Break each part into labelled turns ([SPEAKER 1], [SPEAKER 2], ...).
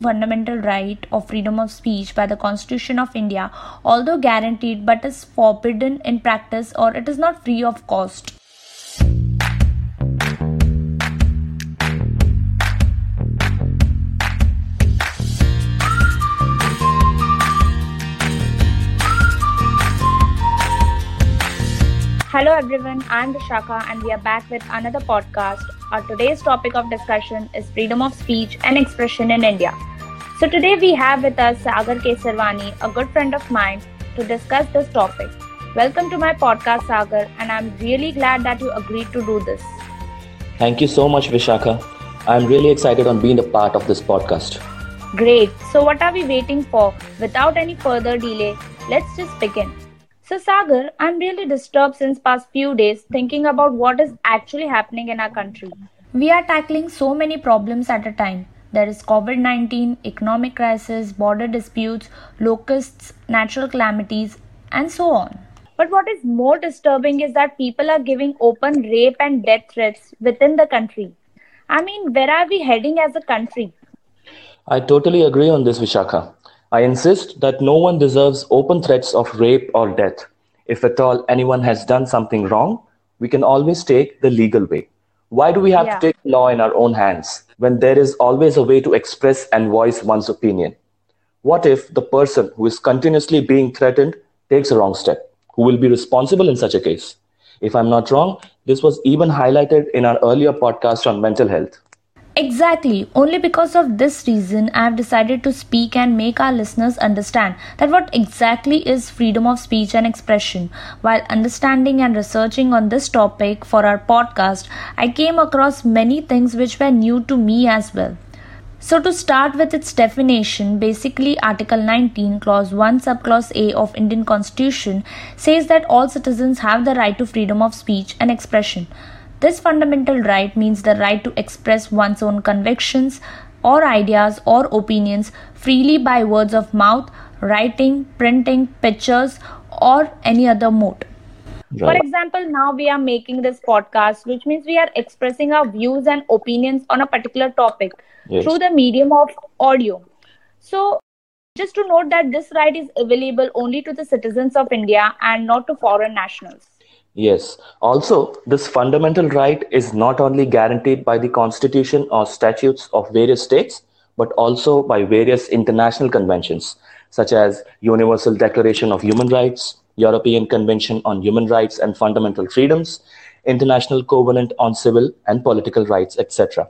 [SPEAKER 1] fundamental right of freedom of speech by the Constitution of India, although guaranteed but is forbidden in practice or it is not free of cost. Hello everyone, I'm Vishakha and we are back with another podcast. Our today's topic of discussion is freedom of speech and expression in India. So today we have with us Sagar Kesarwani, a good friend of mine, to discuss this topic. Welcome to my podcast, Sagar, and I'm really glad that you agreed to do this.
[SPEAKER 2] Thank you so much, Vishakha. I'm really excited on being a part of this podcast.
[SPEAKER 1] Great. So what are we waiting for? Without any further delay, let's just begin. So Sagar, I'm really disturbed since past few days thinking about what is actually happening in our country. We are tackling so many problems at a time. There is COVID 19, economic crisis, border disputes, locusts, natural calamities, and so on. But what is more disturbing is that people are giving open rape and death threats within the country. I mean, where are we heading as a country?
[SPEAKER 2] I totally agree on this, Vishakha. I insist that no one deserves open threats of rape or death. If at all anyone has done something wrong, we can always take the legal way. Why do we have yeah. to take law in our own hands when there is always a way to express and voice one's opinion? What if the person who is continuously being threatened takes a wrong step? Who will be responsible in such a case? If I'm not wrong, this was even highlighted in our earlier podcast on mental health.
[SPEAKER 1] Exactly. Only because of this reason, I have decided to speak and make our listeners understand that what exactly is freedom of speech and expression. While understanding and researching on this topic for our podcast, I came across many things which were new to me as well. So, to start with its definition, basically Article 19, Clause 1, Subclause A of Indian Constitution says that all citizens have the right to freedom of speech and expression. This fundamental right means the right to express one's own convictions or ideas or opinions freely by words of mouth, writing, printing, pictures, or any other mode. Right. For example, now we are making this podcast, which means we are expressing our views and opinions on a particular topic yes. through the medium of audio. So, just to note that this right is available only to the citizens of India and not to foreign nationals.
[SPEAKER 2] Yes. Also, this fundamental right is not only guaranteed by the constitution or statutes of various states, but also by various international conventions, such as Universal Declaration of Human Rights, European Convention on Human Rights and Fundamental Freedoms, International Covenant on Civil and Political Rights, etc.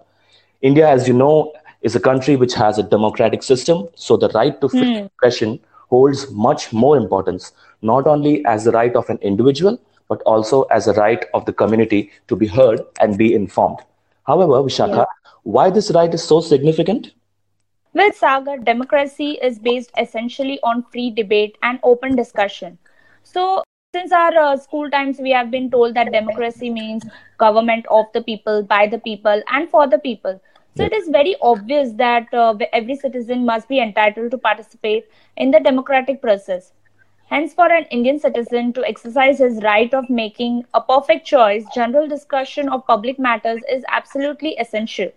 [SPEAKER 2] India, as you know, is a country which has a democratic system, so the right to free mm. expression holds much more importance, not only as the right of an individual, but also as a right of the community to be heard and be informed. However, Vishakha, yeah. why this right is so significant?
[SPEAKER 1] Well, Sagar, democracy is based essentially on free debate and open discussion. So, since our uh, school times, we have been told that democracy means government of the people, by the people, and for the people. So, it is very obvious that uh, every citizen must be entitled to participate in the democratic process. Hence, for an Indian citizen to exercise his right of making a perfect choice, general discussion of public matters is absolutely essential.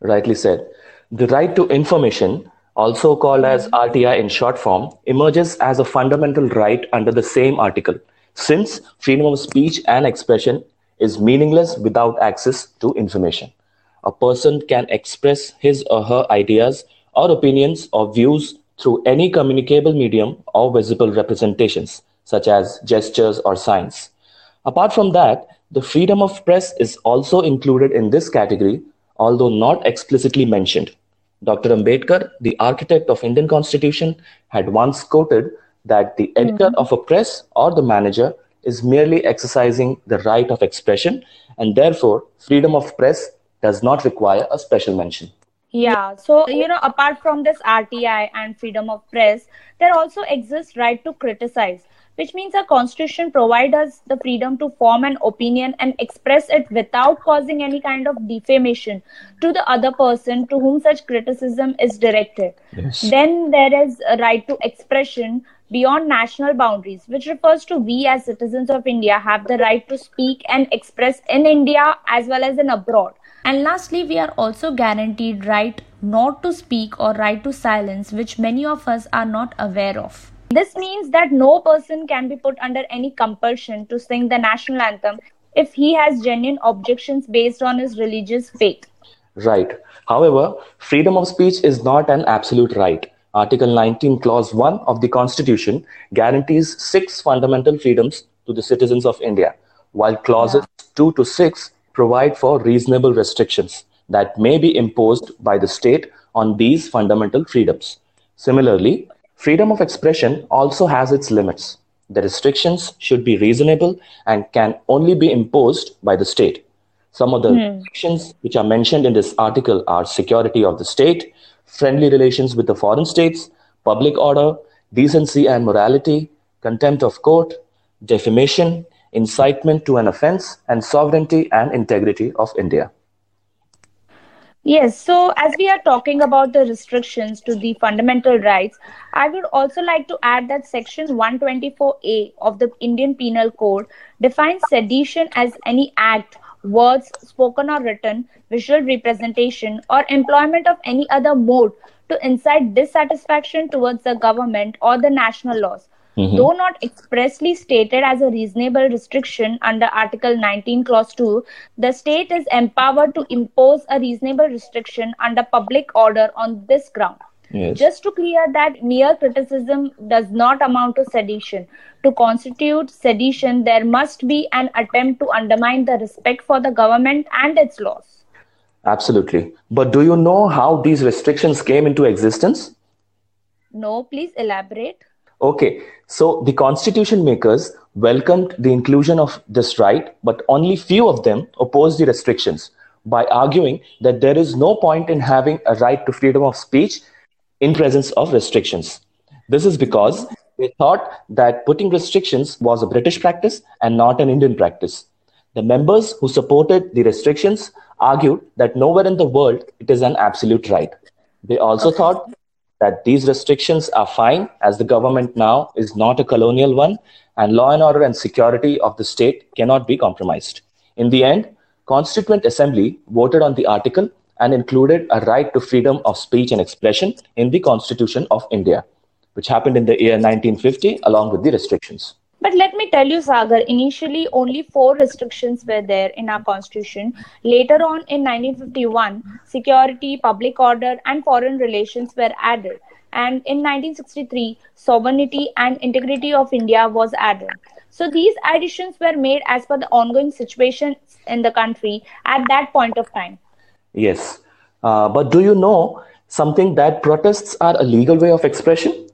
[SPEAKER 2] Rightly said. The right to information, also called as mm-hmm. RTI in short form, emerges as a fundamental right under the same article, since freedom of speech and expression is meaningless without access to information. A person can express his or her ideas or opinions or views through any communicable medium or visible representations, such as gestures or signs. Apart from that, the freedom of press is also included in this category, although not explicitly mentioned. Dr. Ambedkar, the architect of Indian Constitution, had once quoted that the editor mm-hmm. of a press or the manager is merely exercising the right of expression and therefore freedom of press does not require a special mention.
[SPEAKER 1] Yeah. So, uh, you know, apart from this RTI and freedom of press, there also exists right to criticize, which means our constitution provides us the freedom to form an opinion and express it without causing any kind of defamation to the other person to whom such criticism is directed. Yes. Then there is a right to expression beyond national boundaries, which refers to we as citizens of India have the right to speak and express in India as well as in abroad And lastly, we are also guaranteed right not to speak or right to silence, which many of us are not aware of. This means that no person can be put under any compulsion to sing the national anthem if he has genuine objections based on his religious faith.
[SPEAKER 2] Right. However, freedom of speech is not an absolute right. Article 19, Clause 1 of the Constitution guarantees six fundamental freedoms to the citizens of India, while clauses yeah. 2 to 6 provide for reasonable restrictions that may be imposed by the state on these fundamental freedoms. Similarly, freedom of expression also has its limits. The restrictions should be reasonable and can only be imposed by the state. Some of the mm. restrictions which are mentioned in this article are security of the state, friendly relations with the foreign states, public order, decency and morality, contempt of court, defamation, incitement to an offense, and sovereignty and integrity of India.
[SPEAKER 1] Yes, so as we are talking about the restrictions to the fundamental rights, I would also like to add that Section 124A of the Indian Penal Code defines sedition as any act, words spoken or written, visual representation, or employment of any other mode to incite dissatisfaction towards the government or the national laws mm-hmm. though not expressly stated as a reasonable restriction under Article 19, Clause 2, the state is empowered to impose a reasonable restriction under public order on this ground. Yes. Just to clear that mere criticism does not amount to sedition. To constitute sedition, there must be an attempt to undermine the respect for the government and its laws.
[SPEAKER 2] Absolutely. But do you know how these restrictions came into existence?
[SPEAKER 1] No, please elaborate.
[SPEAKER 2] Okay, so the constitution makers welcomed the inclusion of this right, but only few of them opposed the restrictions by arguing that there is no point in having a right to freedom of speech in presence of restrictions. This is because they thought that putting restrictions was a British practice and not an Indian practice. The members who supported the restrictions argued that nowhere in the world it is an absolute right. They also thought that these restrictions are fine as the government now is not a colonial one and law and order and security of the state cannot be compromised. In the end, Constituent Assembly voted on the article and included a right to freedom of speech and expression in the Constitution of India, which happened in the year 1950 along with the restrictions.
[SPEAKER 1] But let me tell you, Sagar, initially only four restrictions were there in our constitution. Later on in 1951, security, public order, and foreign relations were added. And in 1963, sovereignty and integrity of India was added. So these additions were made as per the ongoing situation in the country at that point of time.
[SPEAKER 2] Yes. Uh, but do you know something that protests are a legal way of expression?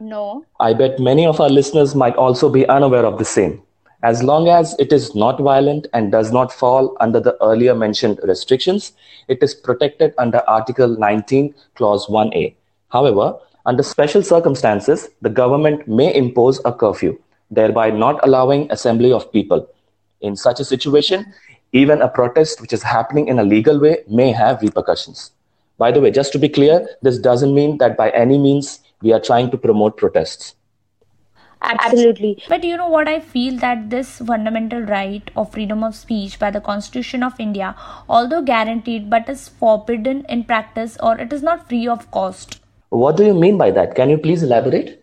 [SPEAKER 1] No.
[SPEAKER 2] I bet many of our listeners might also be unaware of the same. As long as it is not violent and does not fall under the earlier mentioned restrictions, it is protected under Article 19, Clause 1A. However, under special circumstances, the government may impose a curfew, thereby not allowing assembly of people. In such a situation, even a protest which is happening in a legal way may have repercussions. By the way, just to be clear, this doesn't mean that by any means we are trying to promote protests.
[SPEAKER 1] Absolutely. But you know what? I feel that this fundamental right of freedom of speech by the constitution of india although guaranteed but is forbidden in practice or it is not free of cost.
[SPEAKER 2] What do you mean by that? Can you please elaborate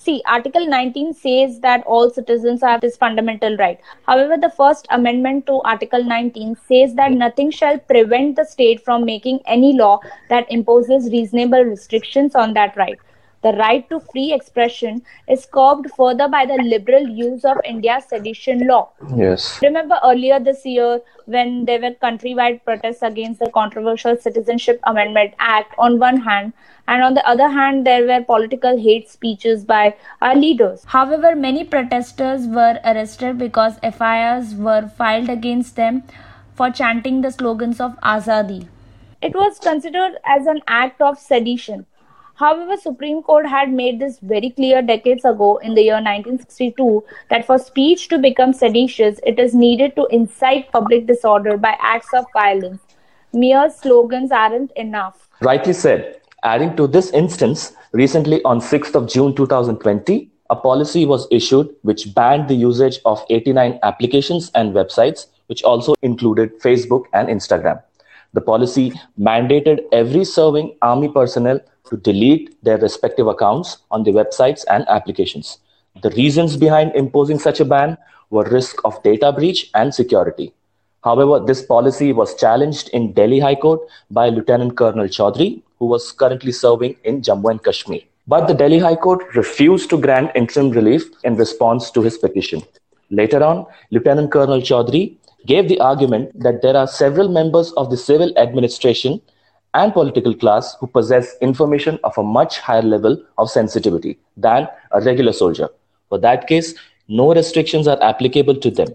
[SPEAKER 1] See, Article 19 says that all citizens have this fundamental right. However, the First Amendment to Article 19 says that nothing shall prevent the state from making any law that imposes reasonable restrictions on that right. The right to free expression is curbed further by the liberal use of India's sedition law.
[SPEAKER 2] Yes.
[SPEAKER 1] Remember earlier this year when there were countrywide protests against the controversial Citizenship Amendment Act on one hand, and on the other hand, there were political hate speeches by our leaders. However, many protesters were arrested because FIRs were filed against them for chanting the slogans of Azadi. It was considered as an act of sedition However, Supreme Court had made this very clear decades ago in the year 1962 that for speech to become seditious, it is needed to incite public disorder by acts of violence. Mere slogans aren't enough.
[SPEAKER 2] Rightly said. Adding to this instance, recently on 6th of June 2020, a policy was issued which banned the usage of 89 applications and websites which also included Facebook and Instagram. The policy mandated every serving army personnel to delete their respective accounts on the websites and applications. The reasons behind imposing such a ban were risk of data breach and security. However, this policy was challenged in Delhi High Court by Lieutenant Colonel Chaudhary, who was currently serving in Jammu and Kashmir. But the Delhi High Court refused to grant interim relief in response to his petition. Later on, Lieutenant Colonel Chaudhary gave the argument that there are several members of the civil administration and political class who possess information of a much higher level of sensitivity than a regular soldier. For that case, no restrictions are applicable to them.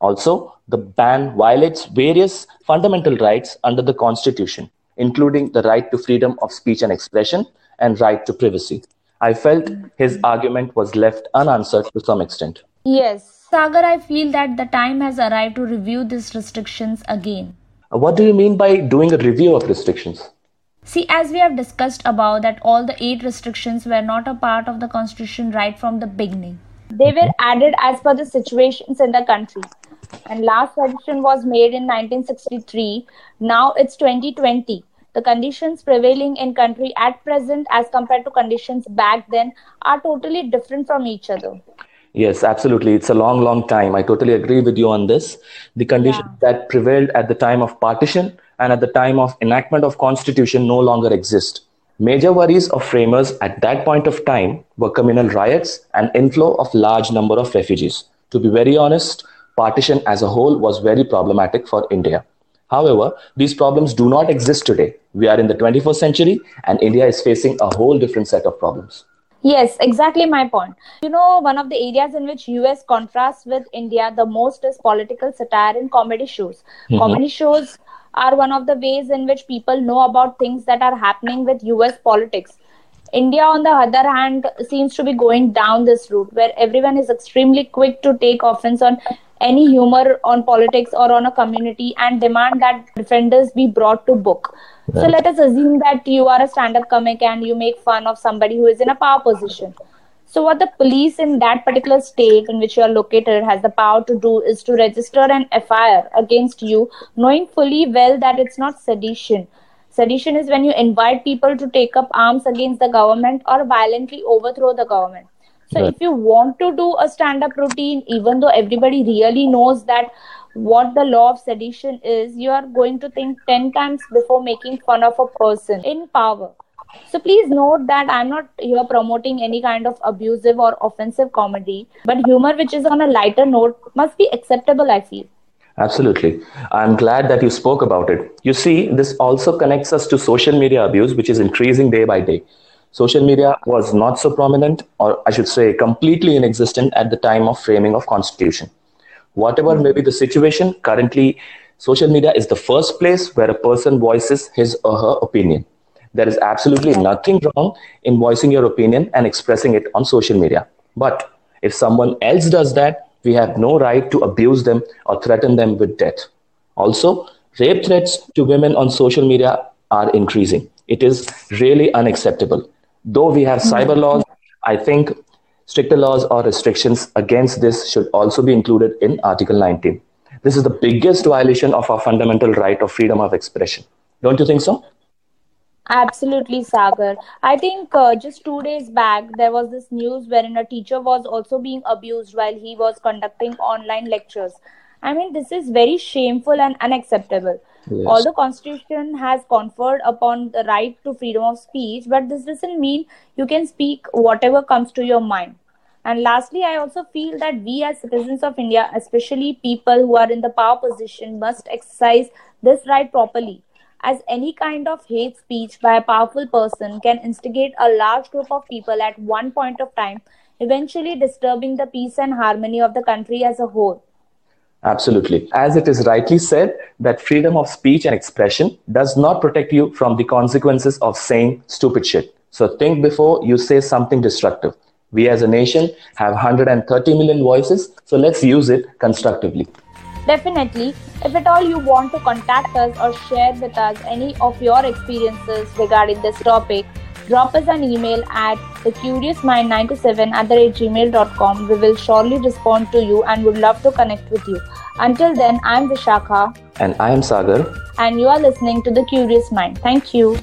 [SPEAKER 2] Also, the ban violates various fundamental rights under the Constitution, including the right to freedom of speech and expression and right to privacy. I felt his argument was left unanswered to some extent.
[SPEAKER 1] Yes, Sagar, I feel that the time has arrived to review these restrictions again.
[SPEAKER 2] What do you mean by doing a review of restrictions?
[SPEAKER 1] See, as we have discussed above, that all the eight restrictions were not a part of the constitution right from the beginning. They were added as per the situations in the country. And last revision was made in 1963. Now it's 2020 the conditions prevailing in country at present as compared to conditions back then are totally different from each other
[SPEAKER 2] yes absolutely it's a long long time i totally agree with you on this the conditions yeah. that prevailed at the time of partition and at the time of enactment of constitution no longer exist major worries of framers at that point of time were communal riots and inflow of large number of refugees to be very honest partition as a whole was very problematic for india However, these problems do not exist today. We are in the 21st century and India is facing a whole different set of problems.
[SPEAKER 1] Yes, exactly my point. You know, one of the areas in which US contrasts with India the most is political satire and comedy shows. Mm-hmm. Comedy shows are one of the ways in which people know about things that are happening with US politics. India, on the other hand, seems to be going down this route where everyone is extremely quick to take offense on any humor on politics or on a community and demand that defenders be brought to book. Right. So let us assume that you are a stand up comic and you make fun of somebody who is in a power position. So, what the police in that particular state in which you are located has the power to do is to register an FIR against you, knowing fully well that it's not sedition. Sedition is when you invite people to take up arms against the government or violently overthrow the government. So right. if you want to do a stand up routine, even though everybody really knows that what the law of sedition is, you are going to think 10 times before making fun of a person in power. So please note that I'm not here promoting any kind of abusive or offensive comedy, but humor which is on a lighter note must be acceptable, I feel.
[SPEAKER 2] Absolutely. I'm glad that you spoke about it. You see, this also connects us to social media abuse, which is increasing day by day. Social media was not so prominent, or I should say, completely inexistent at the time of framing of constitution. Whatever may be the situation, currently social media is the first place where a person voices his or her opinion. There is absolutely nothing wrong in voicing your opinion and expressing it on social media. But if someone else does that, we have no right to abuse them or threaten them with death. Also, rape threats to women on social media are increasing. It is really unacceptable. Though we have cyber laws, I think stricter laws or restrictions against this should also be included in Article 19. This is the biggest violation of our fundamental right of freedom of expression. Don't you think so?
[SPEAKER 1] Absolutely, Sagar. I think uh, just two days back, there was this news wherein a teacher was also being abused while he was conducting online lectures. I mean, this is very shameful and unacceptable. Yes. Although Constitution has conferred upon the right to freedom of speech, but this doesn't mean you can speak whatever comes to your mind. And lastly, I also feel that we as citizens of India, especially people who are in the power position, must exercise this right properly. As any kind of hate speech by a powerful person can instigate a large group of people at one point of time, eventually disturbing the peace and harmony of the country as a whole.
[SPEAKER 2] Absolutely. As it is rightly said, that freedom of speech and expression does not protect you from the consequences of saying stupid shit. So think before you say something destructive. We as a nation have 130 million voices, so let's use it constructively.
[SPEAKER 1] Definitely. If at all you want to contact us or share with us any of your experiences regarding this topic, drop us an email at thecuriousmind927 at the gmail.com. We will surely respond to you and would love to connect with you. Until then, I'm Vishakha.
[SPEAKER 2] And I am Sagar.
[SPEAKER 1] And you are listening to The Curious Mind. Thank you.